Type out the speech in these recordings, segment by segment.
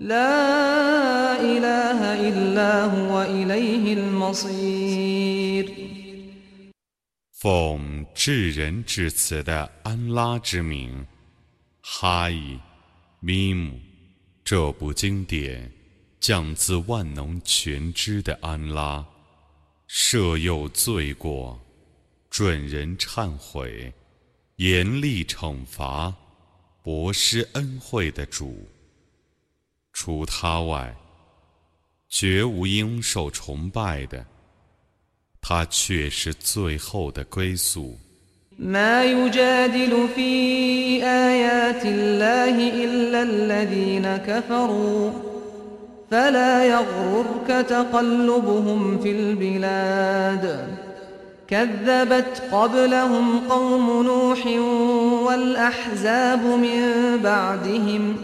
لا إله إلا هو إليه المصير 奉至仁至慈的安拉之名，哈伊咪姆，这部经典降自万能全知的安拉，赦宥罪过，准人忏悔，严厉惩罚，博施恩惠的主。 除他外，绝无应受崇拜的。他却是最后的归宿。ما يجادل في آيات الله إلا الذين كفروا فلا يغررك تقلبهم في البلاد كذبت قبلهم قوم نوح والأحزاب من بعدهم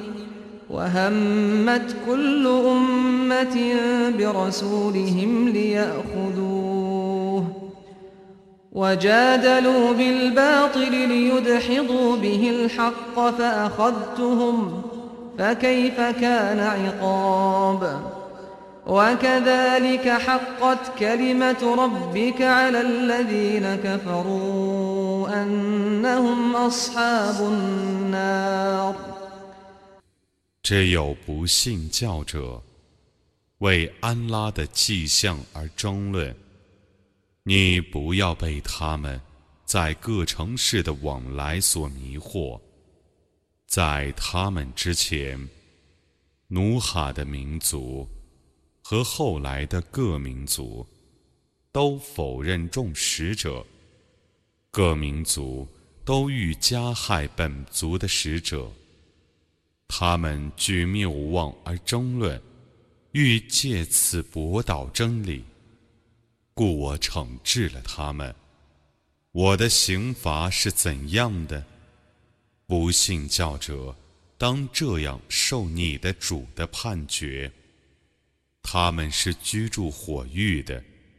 وهمت كل أمة برسولهم ليأخذوه وجادلوا بالباطل ليدحضوا به الحق فأخذتهم فكيف كان عقاب؟ وكذلك حقت كلمة ربك على الذين كفروا أنهم أصحاب النار. 只有不信教者为安拉的迹象而争论，你不要被他们在各城市的往来所迷惑。在他们之前，努哈的民族和后来的各民族都否认众使者，各民族都欲加害本族的使者。他们举谬妄而争论，欲借此驳倒真理，故我惩治了他们。我的刑罚是怎样的？不信教者当这样受你的主的判决。他们是居住火域的。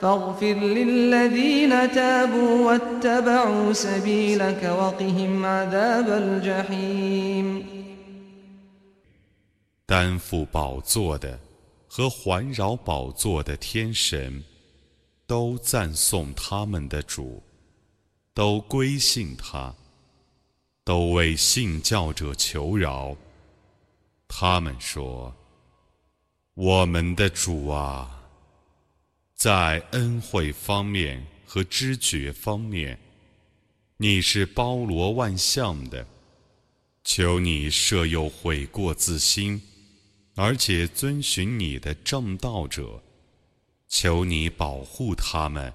فاغفر للذين تابوا واتبعوا سبيلك وقهم عذاب الجحيم 担负宝座的和环绕宝座的天神，都赞颂他们的主，都归信他，都为信教者求饶。他们说：“我们的主啊！” 在恩惠方面和知觉方面，你是包罗万象的。求你设有悔过自新，而且遵循你的正道者。求你保护他们，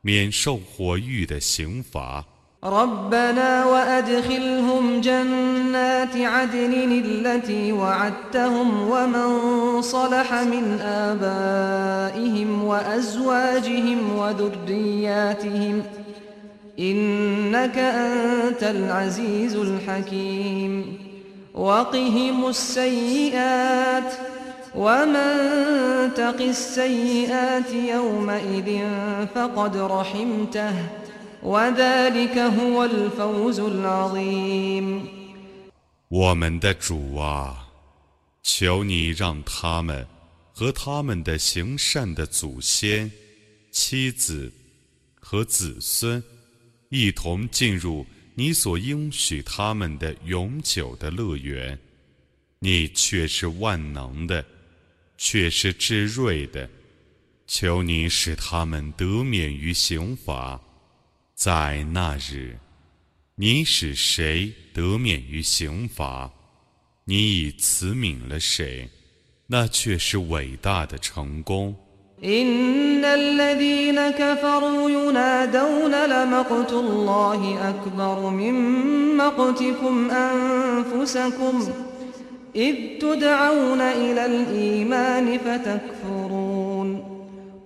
免受火狱的刑罚。ربنا وأدخلهم جنات عدن التي وعدتهم ومن صلح من آبائهم وأزواجهم وذرياتهم إنك أنت العزيز الحكيم وقهم السيئات ومن تق السيئات يومئذ فقد رحمته 我们的主啊，求你让他们和他们的行善的祖先、妻子和子孙一同进入你所应许他们的永久的乐园。你却是万能的，却是至睿的。求你使他们得免于刑罚。在那日， 你使谁得免于刑罚？你已慈悯了谁？那却是伟大的成功。إن الذين كفروا ينادون لمقت الله أكبر من مقتكم أنفسكم إذ تدعون إلى الإيمان فتكفرون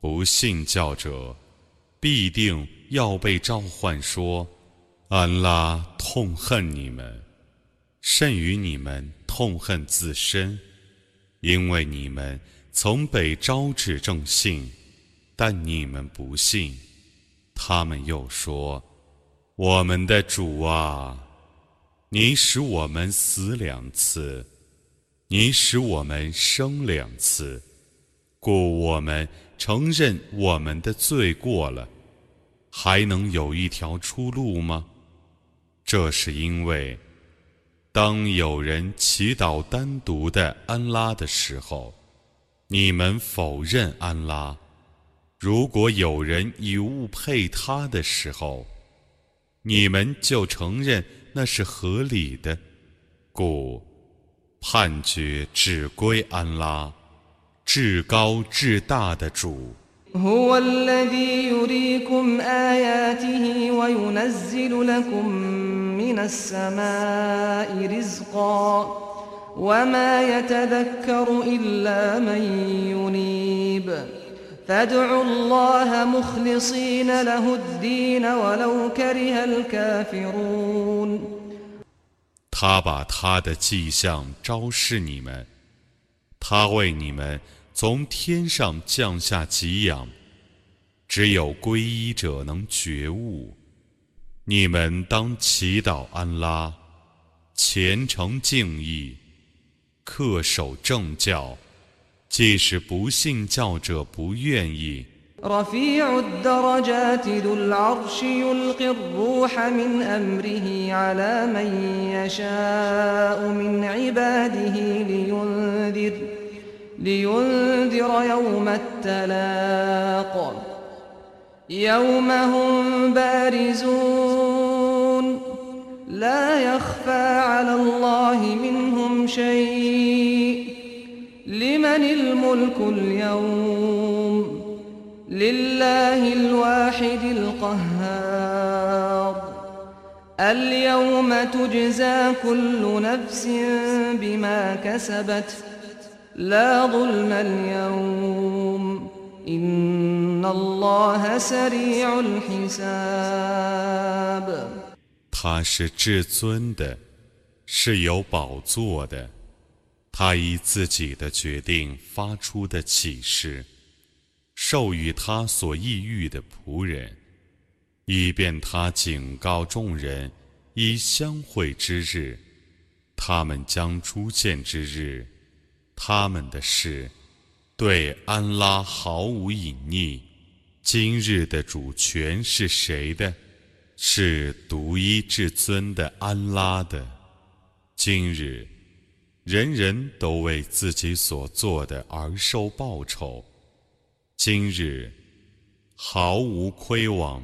不信教者必定要被召唤说安拉痛恨你们甚于你们痛恨自身因为你们从被招致正信但你们不信。他们又说我们的主啊你使我们死两次你使我们生两次，故我们承认我们的罪过了。’”还能有一条出路吗？这是因为，当有人祈祷单独的安拉的时候，你们否认安拉；如果有人以物配他的时候，你们就承认那是合理的。故判决只归安拉，至高至大的主。هو الذي يريكم آياته وينزل لكم من السماء رزقا وما يتذكر إلا من ينيب فادعوا الله مخلصين له الدين ولو كره الكافرون 他把他的迹象昭示你们，他为你们从天上降下给养，只有皈依者能觉悟。你们当祈祷安拉，虔诚敬意，恪守正教，即使不信教者不愿意。رفيع الدرجات ذو العرش يلقي الروح من أمره على من يشاء من عباده لينذر, لينذر يوم التلاق. يوم هم بارزون لا يخفى على الله منهم شيء. لمن الملك اليوم؟ لله الواحد القهار اليوم تجزى كل نفس بما كسبت 他是至尊的，是有宝座的。他以自己的决定发出的启示， 授予他所抑郁的仆人，以便他警告众人：以相会之日，他们将出现之日。他们的事，对安拉毫无隐匿。今日的主权是谁的？是独一至尊的安拉的。今日，人人都为自己所做的而受报酬。今日，毫无亏枉。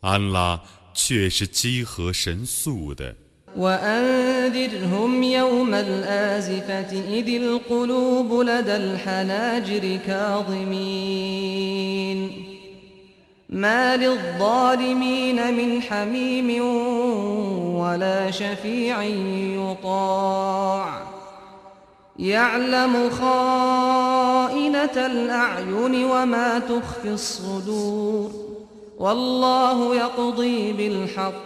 安拉却是积和神速的。وأنذرهم يوم الآزفة إذ القلوب لدى الحناجر كاظمين ما للظالمين من حميم ولا شفيع يطاع يعلم خائنة الأعين وما تخفي الصدور والله يقضي بالحق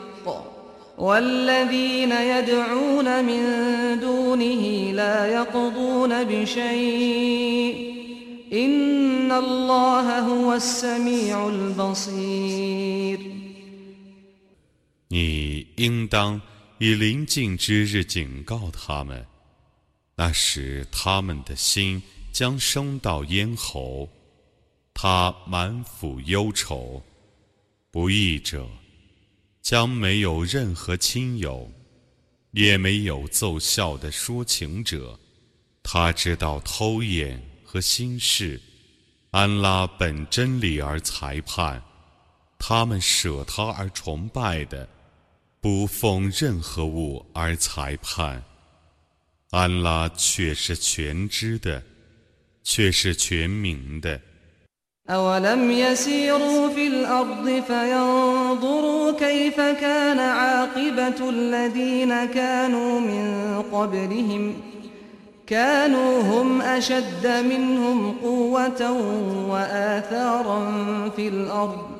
والذين يدعون من دونه لا يقضون بشيء إن الله هو السميع البصير 你应当以临近之日警告他们， 那时他们的心将升到咽喉，他满腹忧愁，不义者将没有任何亲友，也没有奏效的说情者。他知道偷眼。和心事，安拉本真理而裁判，他们舍他而崇拜的，不奉任何物而裁判，安拉却是全知的，却是全明的。كانوا هم أشد منهم قوة وآثارا في الأرض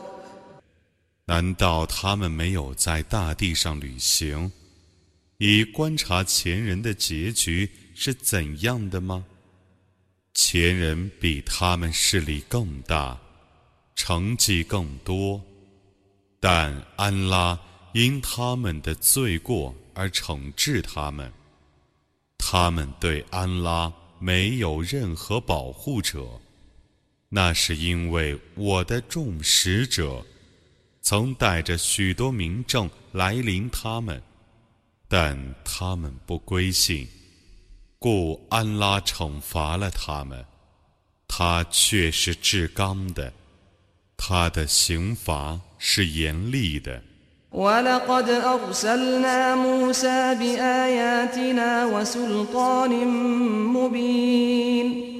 难道他们没有在大地上旅行，以观察前人的结局是怎样的吗？前人比他们势力更大，成绩更多，但安拉因他们的罪过而惩治他们。他们对安拉。没有任何保护者，那是因为我的众使者曾带着许多明证来临他们，但他们不归信，故安拉惩罚了他们。他却是至刚的，他的刑罚是严厉的。ولقد أرسلنا موسى بآياتنا وسلطان مبين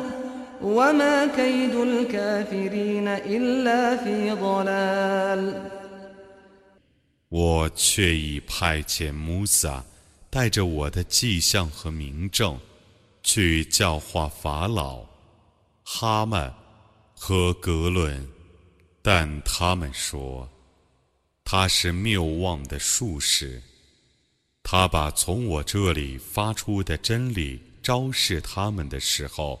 وما كيد الكافرين إلا في ضلال 我却已派遣穆萨带着我的迹象和明证，去教化法老、哈曼和格伦，但他们说他是谬妄的术士。他把从我这里发出的真理昭示他们的时候，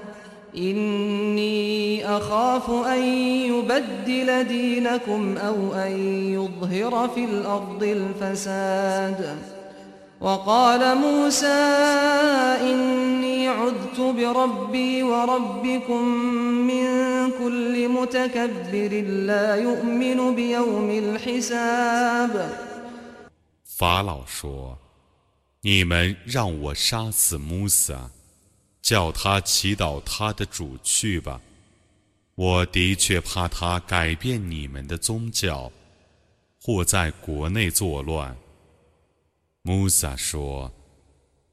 إني أخاف أن يبدل دينكم أو أن يظهر في الأرض الفساد وقال موسى إني عذت بربي وربكم من كل متكبر لا يؤمن بيوم الحساب 法老说：“你们让我杀死穆萨。” 叫他祈祷他的主去吧，我的确怕他改变你们的宗教，或在国内作乱。穆萨说：“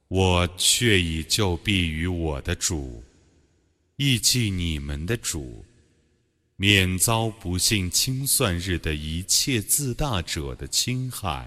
我却已就避于我的主，忆记你们的主，免遭不幸清算日的一切自大者的侵害。”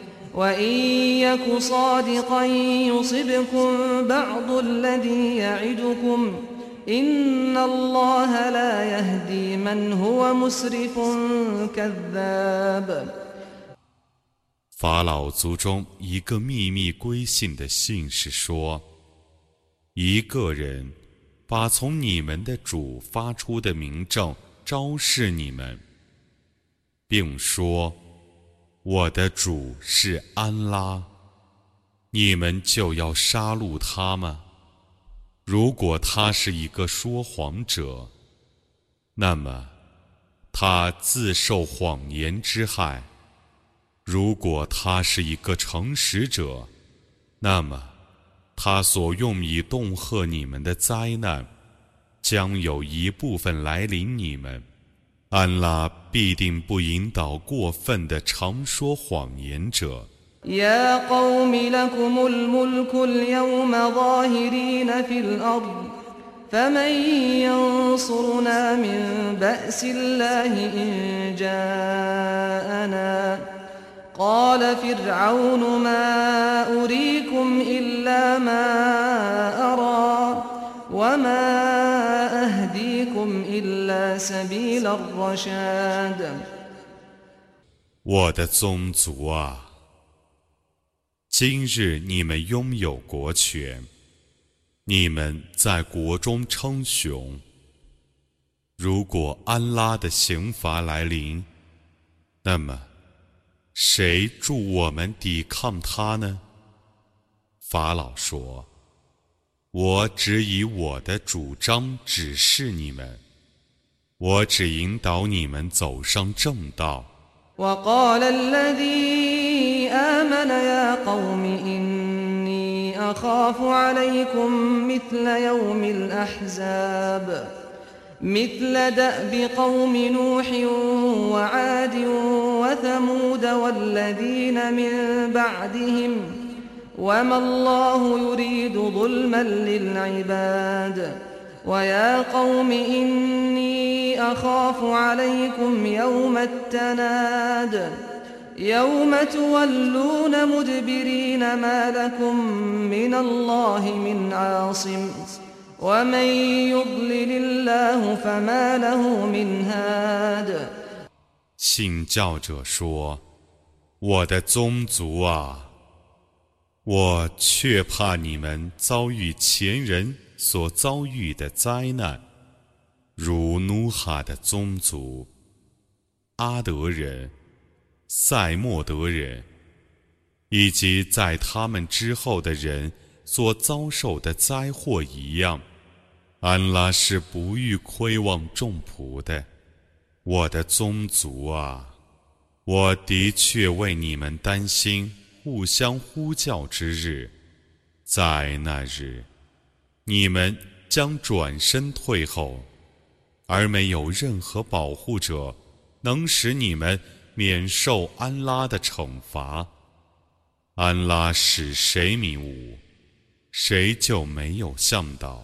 وإن يك صادقا يصبكم بعض الذي يعدكم إن الله لا يهدي من هو مسرف كذاب 法老族中一个秘密归信的信是说：一个人把从你们的主发出的明证昭示你们，并说：“ 我的主是安拉，你们就要杀戮他吗？如果他是一个说谎者，那么他自受谎言之害。”如果他是一个诚实者，那么他所用以恫吓你们的灾难，将有一部分来临你们。安拉必定不引导过分的常说谎言者。قال فرعون ما أريكم إلا ما أرى وما 我的宗族啊，今日你们拥有国权，你们在国中称雄。如果安拉的刑罚来临，那么。谁助我们抵抗他呢？法老说：“我只以我的主张指示你们，我只引导你们走上正道。” مثل دأب قوم نوح وعاد وثمود والذين من بعدهم وما الله يريد ظلما للعباد ويا قوم إني أخاف عليكم يوم التناد يوم تولون مدبرين ما لكم من الله من عاصم 信教者说：“我的宗族啊， 我却怕你们遭遇前人所遭遇的灾难，如努哈的宗族、阿德人、塞莫德人，以及在他们之后的人所遭受的灾祸一样。”安拉是不欲亏望众仆的，我的宗族啊，我的确为你们担心互相呼叫之日，在那日，你们将转身退后，而没有任何保护者能使你们免受安拉的惩罚。安拉使谁迷雾，谁就没有向导。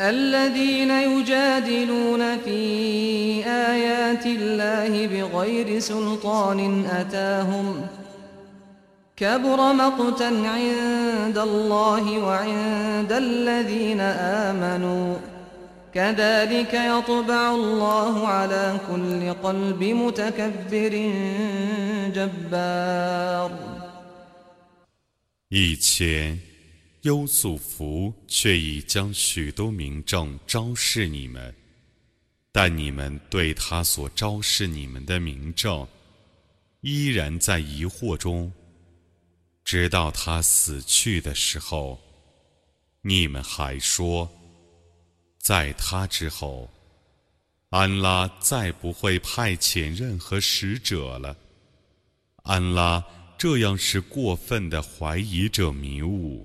الذين يجادلون في آيات الله بغير سلطان أتاهم كبر مقتا عند الله وعند الذين آمنوا كذلك يطبع الله على كل قلب متكبر جبار 优素福却已将许多名证昭示你们，但你们对他所昭示你们的名证，依然在疑惑中。直到他死去的时候，你们还说，在他之后，安拉再不会派遣任何使者了。安拉这样是过分的怀疑者迷雾，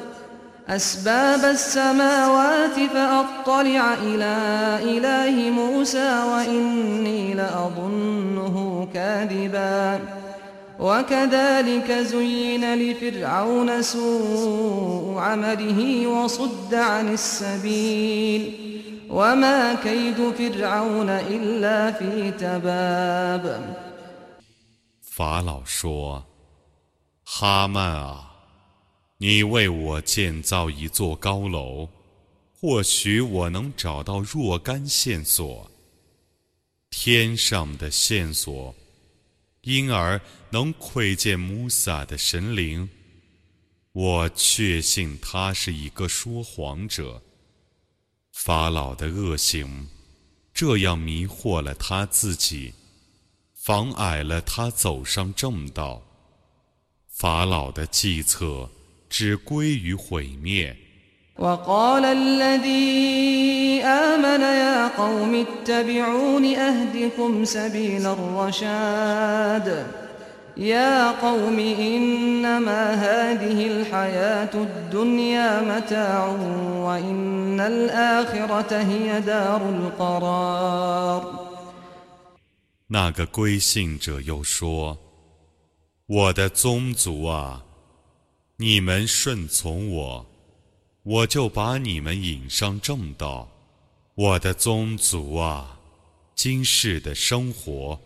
أسباب السماوات فأطلع إلى إله موسى وإني لأظنه كاذبا وكذلك زين لفرعون سوء عمله وصد عن السبيل 法老说：“哈曼啊， 你为我建造一座高楼，或许我能找到若干线索，天上的线索，因而能窥见穆萨的神灵。我确信他是一个说谎者。”法老的恶行，这样迷惑了他自己，妨碍了他走上正道。法老的计策只归于毁灭。يا قوم إنما هذه الحياة الدنيا متاع وإن الآخرة هي دار القرار 那个归信者又说：“我的宗族啊， 你们顺从我，我就把你们引上正道。我的宗族啊，今世的生活。”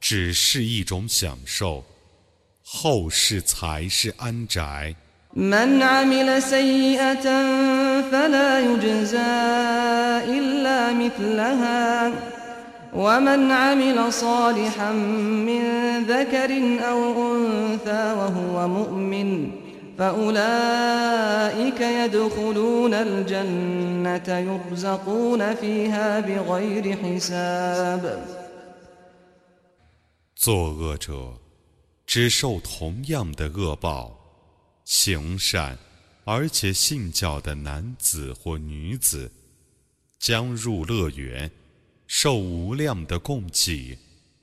只是一种享受，后世才是安宅。من عمل سيئة فلا يجزى إلا مثلها ومن عمل صالحا من ذكر أو أنثى وهو مؤمن فأولئك يدخلون الجنة يرزقون فيها بغير حساب 作恶者只受同样的恶报，行善而且信教的男子或女子将入乐园，受无量的供给。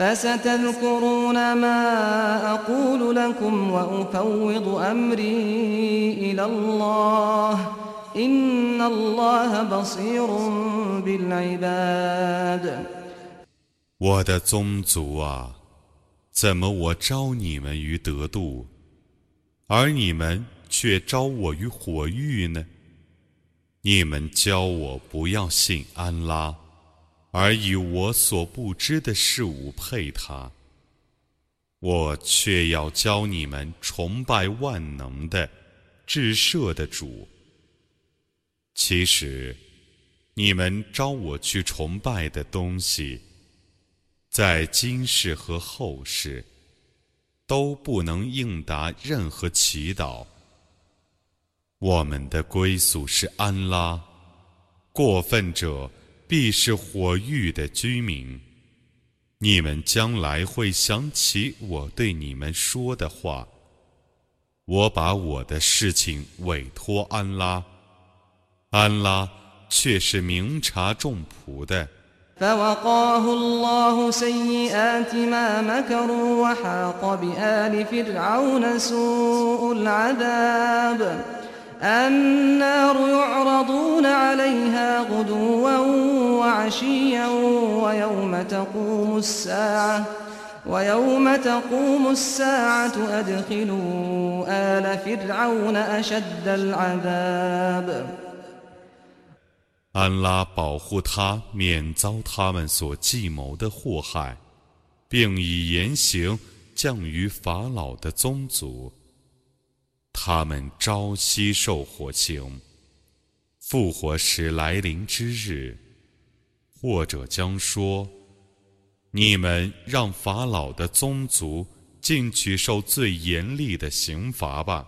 فستذكرون ما أقول لكم وأفوض أمري إلى الله إن الله بصير بالعباد 我的宗族啊，怎么我招你们于得度，而你们却招我于火狱呢？你们教我不要信安拉， 而以我所不知的事物配他，我却要教你们崇拜万能的、至赦的主。其实，你们招我去崇拜的东西，在今世和后世都不能应答任何祈祷。我们的归宿是安拉，过分者必是火狱的居民。你们将来会想起我对你们说的话。我把我的事情委托安拉，安拉却是明察众仆的。 فوقاه الله سيئات ما مكروا وحاق بآل فرعون سوء العذاب النار يعرضون عليها غدوا وعشيا ويوم تقوم الساعة ويوم تقوم الساعة أدخلوا آل فرعون أشد العذاب 安拉保护他免遭他们所计谋的祸害，并以言行降于法老的宗族。 他们朝夕受火刑，复活时来临之日，或者将说：“你们让法老的宗族进去受最严厉的刑罚吧。”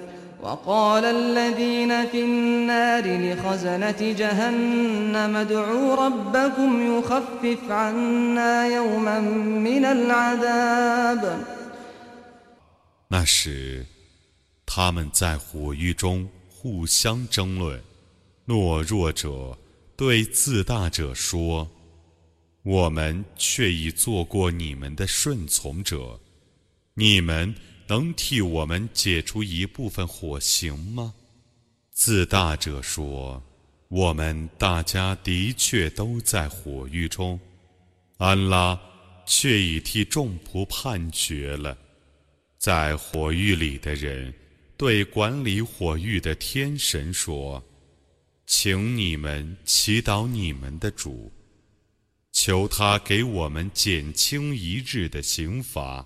وقال الذين في النار لخزنة جهنم ادعوا ربكم يخفف عنا يوما من العذاب 那时，他们在火狱中互相争论。懦弱者对自大者说：“我们却已做过你们的顺从者，你们 能替我们解除一部分火刑吗？”自大者说：“我们大家的确都在火狱中，安拉却已替众仆判决了。在火狱里的人对管理火狱的天神说。”请你们祈祷你们的主，求他给我们减轻一日的刑罚。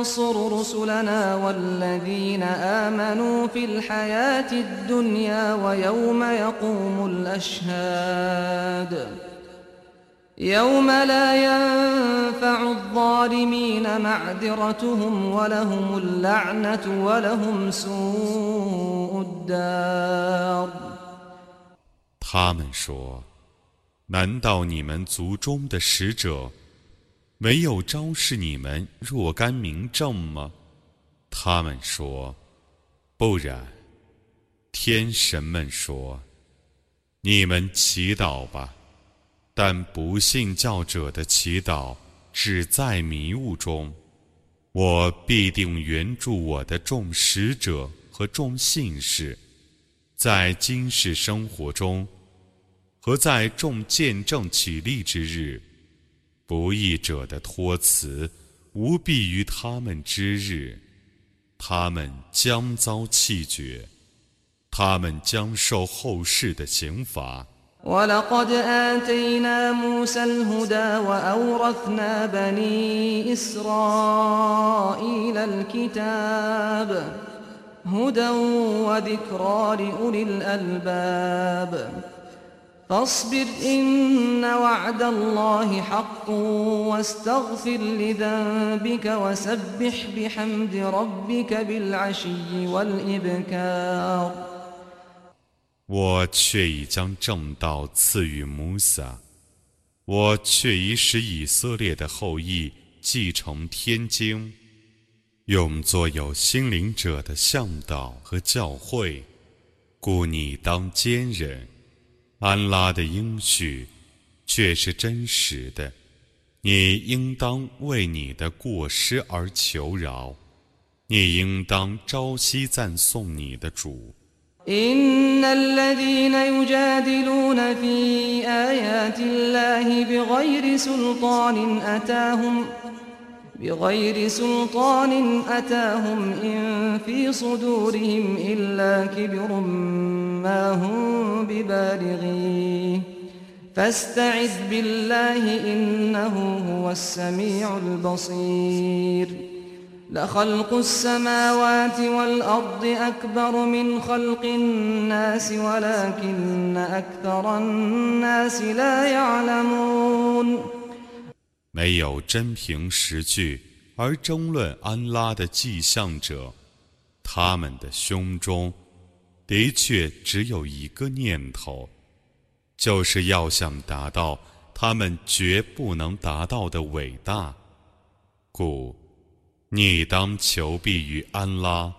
لننصر رسلنا والذين آمنوا في الحياة الدنيا ويوم يقوم الأشهاد يوم لا ينفع الظالمين معذرتهم ولهم اللعنة ولهم سوء الدار 他们说：“难道你们族中的使者？” 没有昭示你们若干明证吗？他们说：“不然。”天神们说：“你们祈祷吧。”但不信教者的祈祷只在迷雾中。我必定援助我的众使者和众信士，在今世生活中，和在众见证起立之日。不义者的托辞，无必于他们之日，他们将遭弃绝，他们将受后世的刑罚。فاصبر إن وعد الله حق واستغفر لذنبك وسبح بحمد ربك بالعشي والإبكار 我却已将正道赐予穆萨，我却已使以色列的后裔继承天经，用作有心灵者的向导和教诲，故你当坚忍。 安拉的应许却是真实的，你应当为你的过失而求饶，你应当朝夕赞颂你的主。 بغير سلطان أتاهم إن في صدورهم إلا كبر ما هم ببالغيه. فاستعذ بالله إنه هو السميع البصير. لخلق السماوات والأرض أكبر من خلق الناس ولكن أكثر الناس لا يعلمون. 没有真凭实据而争论安拉的迹象者，他们的胸中的确只有一个念头，就是要想达到他们绝不能达到的伟大。故，你当求必于安拉，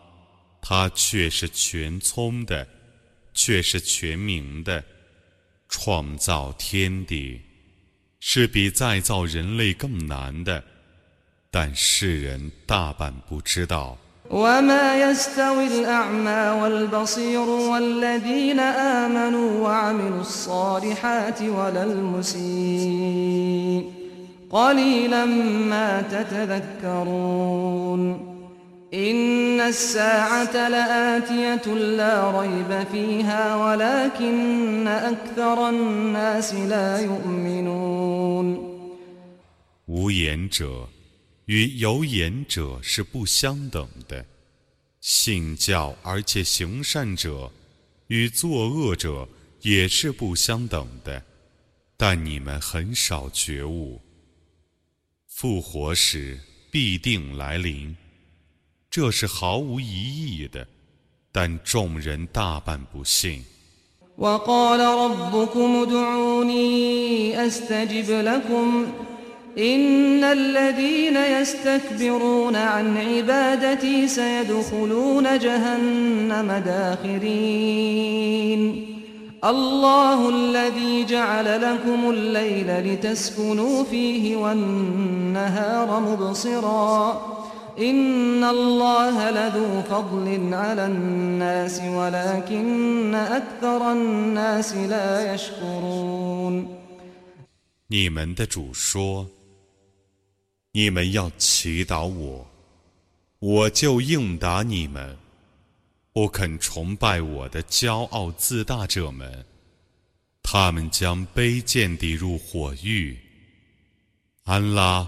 他却是全聪的，却是全明的，创造天地。是比再造人类更难的，但世人大半不知道。وما يستوي الأعمى والبصير والذين آمنوا وعملوا الصالحات ولا المسيء قليلا ما تتذكرون إن الساعة لآتية لا ريب فيها ولكن أكثر الناس لا يؤمنون 无言者与有言者是不相等的，信教而且行善者与作恶者也是不相等的，但你们很少觉悟。复活时必定来临。 这是毫无疑义的，但众人大半不信。وقال ربكم ادعوني أستجب لكم إن الذين يستكبرون عن عبادتي سيدخلون جهنم داخرين الله الذي جعل لكم الليل لتسكنوا فيه والنهار مبصراً إن الله لذو فضل على الناس ولكن أكثر الناس لا يشكرون 你们的主说：“你们要祈祷我，我就应答你们。不肯崇拜我的骄傲自大者们，他们将卑贱地入火狱。安拉。”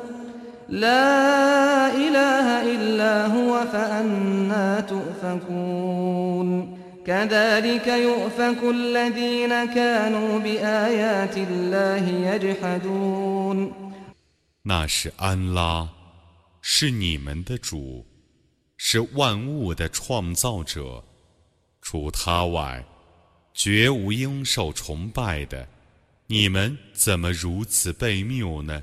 فأنا تؤفكون كذلك يؤفك الذين كانوا بآيات الله يجحدون 那是安拉，是你们的主，是万物的创造者，除他外，绝无应受崇拜的。你们怎么如此悖谬呢？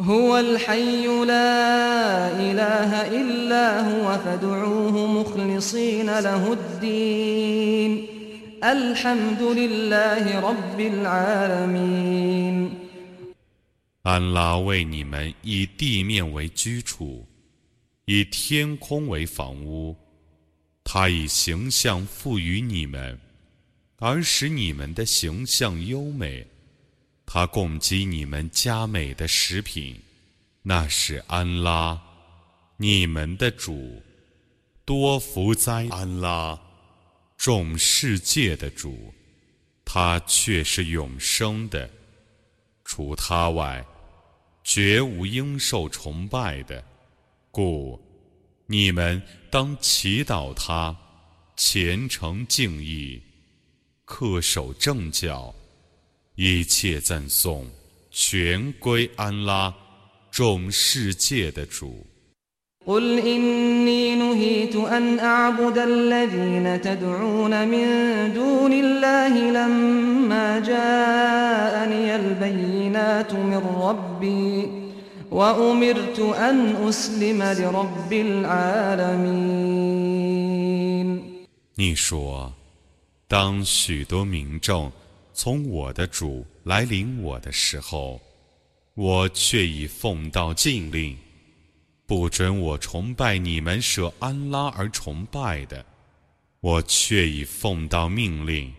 هو الحي لا إله إلا هو فادعوه مخلصين له الدين الحمد لله رب العالمين 安拉为你们以地面为居处，以天空为房屋，他以形象赋予你们，而使你们的形象优美。 他供给你们佳美的食品，那是安拉，你们的主，多福哉！安拉，众世界的主，他却是永生的，除他外，绝无应受崇拜的，故你们当祈祷他，虔诚敬意，恪守正教，一切赞颂全归安拉，众世界的主。قل إني نهيت أن أعبد الذين تدعون من دون الله لما جاءني البينات من ربي وأمرت أن أسلم لرب العالمين 你说，当许多民众 从我的主来临我的时候，我却已奉到禁令。不准我崇拜你们舍安拉而崇拜的，我却已奉到命令，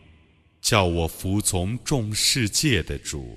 叫我服从众世界的主。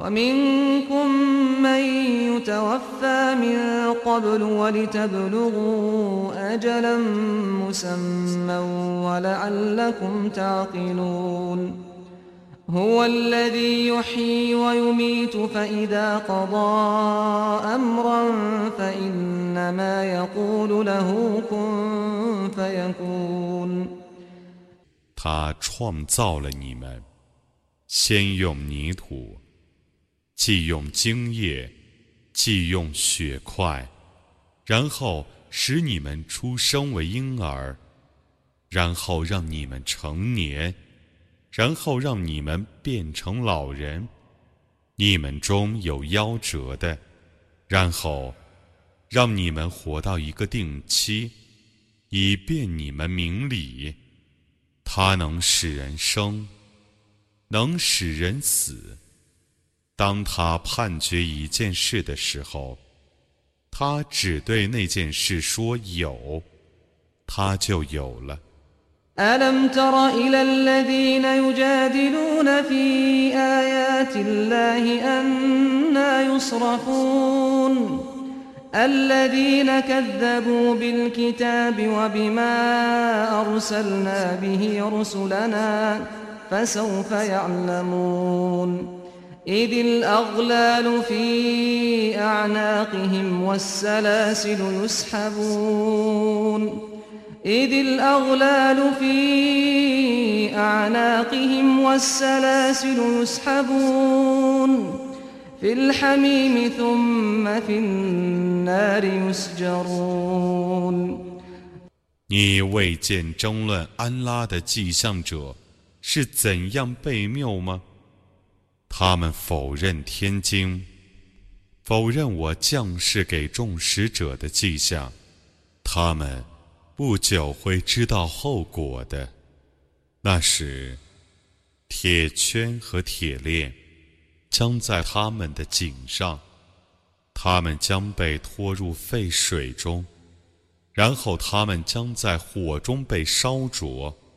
ومنكم من يتوفى من قبل ولتبلغوا أجلا مسمى ولعلكم تعقلون هو الذي يحيي ويميت فإذا قضى أمرا فإنما يقول له كن فيكون 他创造了你们，先用泥土， 既用精液，既用血块，然后使你们出生为婴儿，然后让你们成年。然后让你们变成老人，你们中有夭折的，然后让你们活到一个定期，以便你们明理。他能使人生，能使人死。当他判决一件事的时候，他只对那件事说有，他就有了。ألم تر إلى الذين يجادلون في آيات الله أنا يصرفون الذين كذبوا بالكتاب وبما أرسلنا به رسلنا فسوف يعلمون إذ الأغلال في أعناقهم والسلاسل يسحبون إذ الأغلال في أعناقهم والسلاسل يسحبون في الحميم ثم في النار يسجرون 你未见争论安拉的迹象者是怎样被谬吗？ 他们否认天经，否认我降世给众使者的迹象，他们。不久会知道后果的。那时，铁圈和铁链将在他们的颈上，他们将被拖入沸水中，然后他们将在火中被烧灼。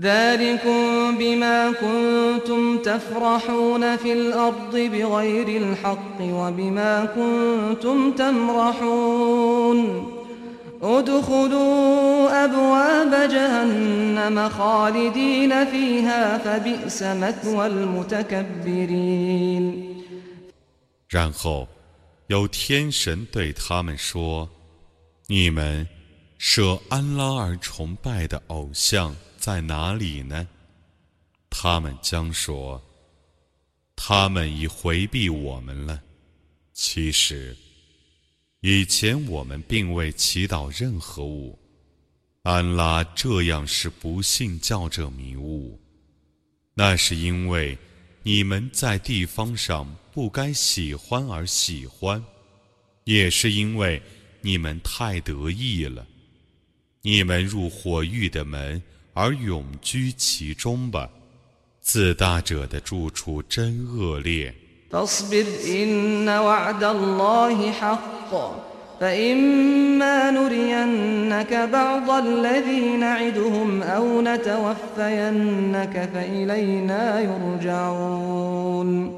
ذلكم بما كنتم تفرحون في الأرض بغير الحق وبما كنتم تمرحون ادخلوا أبواب جهنم خالدين فيها فبئس مثوى المتكبرين 然后，有天神对他们说：“你们舍安拉而崇拜的偶像 在哪里呢？”他们将说：“他们已回避我们了。”其实。以前我们并未祈祷任何物，安拉这样是不信教者迷雾，那是因为你们在地方上不该喜欢而喜欢，也是因为你们太得意了。你们入火狱的门而永居其中吧。自大者的住处真恶劣。فاصبر إن وعد الله حق فإما نرينك بعض الذي نعدهم أو نتوفينك فإلينا يرجعون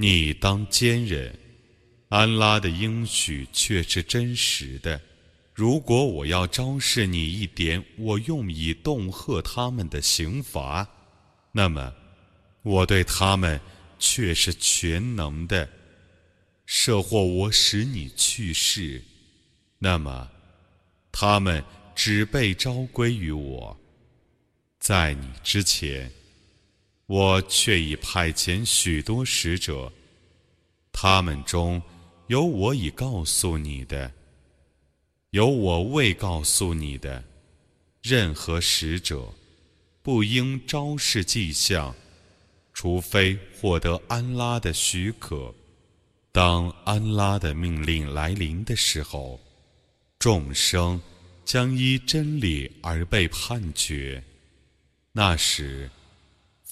你当坚忍，安拉的应许却是真实的。如果我要昭示你一点我用以恫吓他们的刑罚，那么。我对他们却是全能的，设或我使你去世，那么他们只被召归于我。在你之前，我却已派遣许多使者，他们中有我已告诉你的，有我未告诉你的。任何使者不应昭示迹象。除非获得安拉的许可，当安拉的命令来临的时候，众生将依真理而被判决。那时，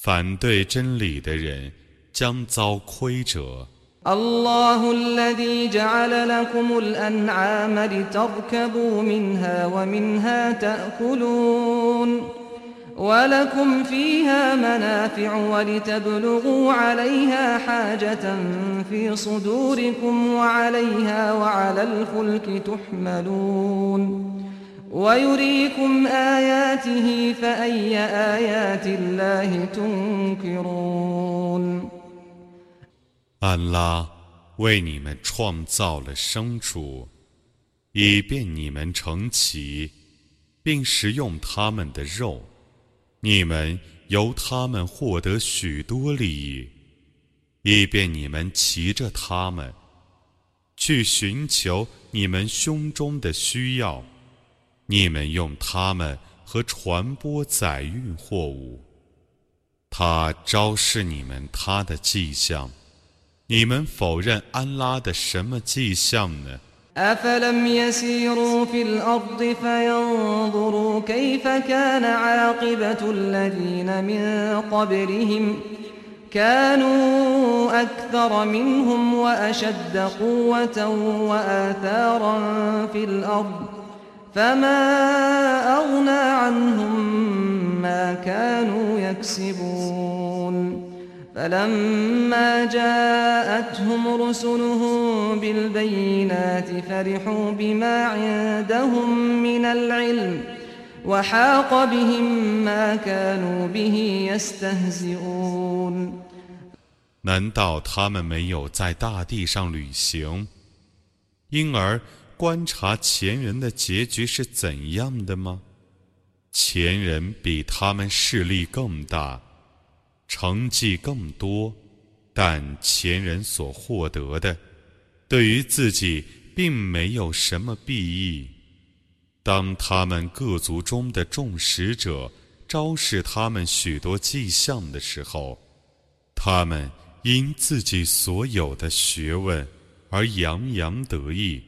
反对真理的人将遭亏折。ولكم فيها منافع ولتبلغوا عليها حاجة في صدوركم وعليها وعلى الفلك تحملون ويريكم آياته فأي آيات الله تنكرون 安拉为你们创造了牲畜，以便你们成其，并食用它们的肉。你们由他们获得许多利益，以便你们骑着他们去寻求你们胸中的需要。 你们用他们和传播载运货物。他昭示你们他的迹象，你们否认安拉的什么迹象呢？أفلم يسيروا في الأرض فينظروا كيف كان عاقبة الذين من قبلهم كانوا أكثر منهم وأشد قوة وآثارا في الأرض فما أغنى عنهم ما كانوا يكسبون فلما جاءتهم رسلهم بالبينات فرحوا بما عندهم من العلم وحاق بهم ما كانوا به يستهزئون 难道他们没有在大地上旅行，因而 观察前人的结局是怎样的吗？前人比他们势力更大。成绩更多，但前人所获得的，对于自己并没有什么裨益。当他们各族中的众使者昭示他们许多迹象的时候，他们因自己所有的学问而洋洋得意。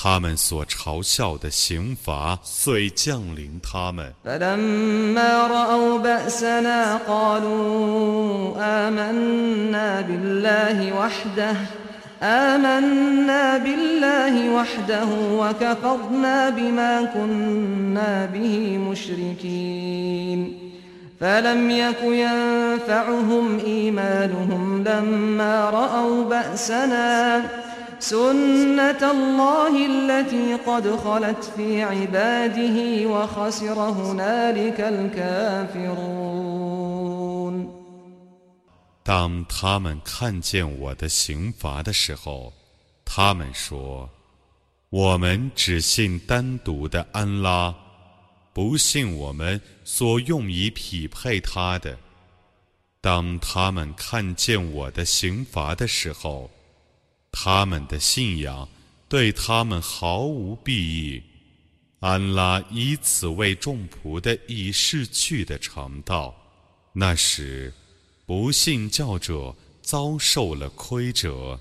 他们所嘲笑的刑罚遂降临他们。فلما رأوا بأسنا قالوا آمنا بالله وحده آمنا بالله وحده وكفرنا بما كنا به مشركين فلم يك ينفعهم إيمانهم لما رأوا بأسنا 当他们看见我的刑罚的时候，他们说：“我们只信单独的安拉，不信我们所用以匹配他的。”当他们看见我的刑罚的时候，他们的信仰对他们毫无裨益。安拉以此为众仆的已逝去的成道，那时。不信教者遭受了亏折。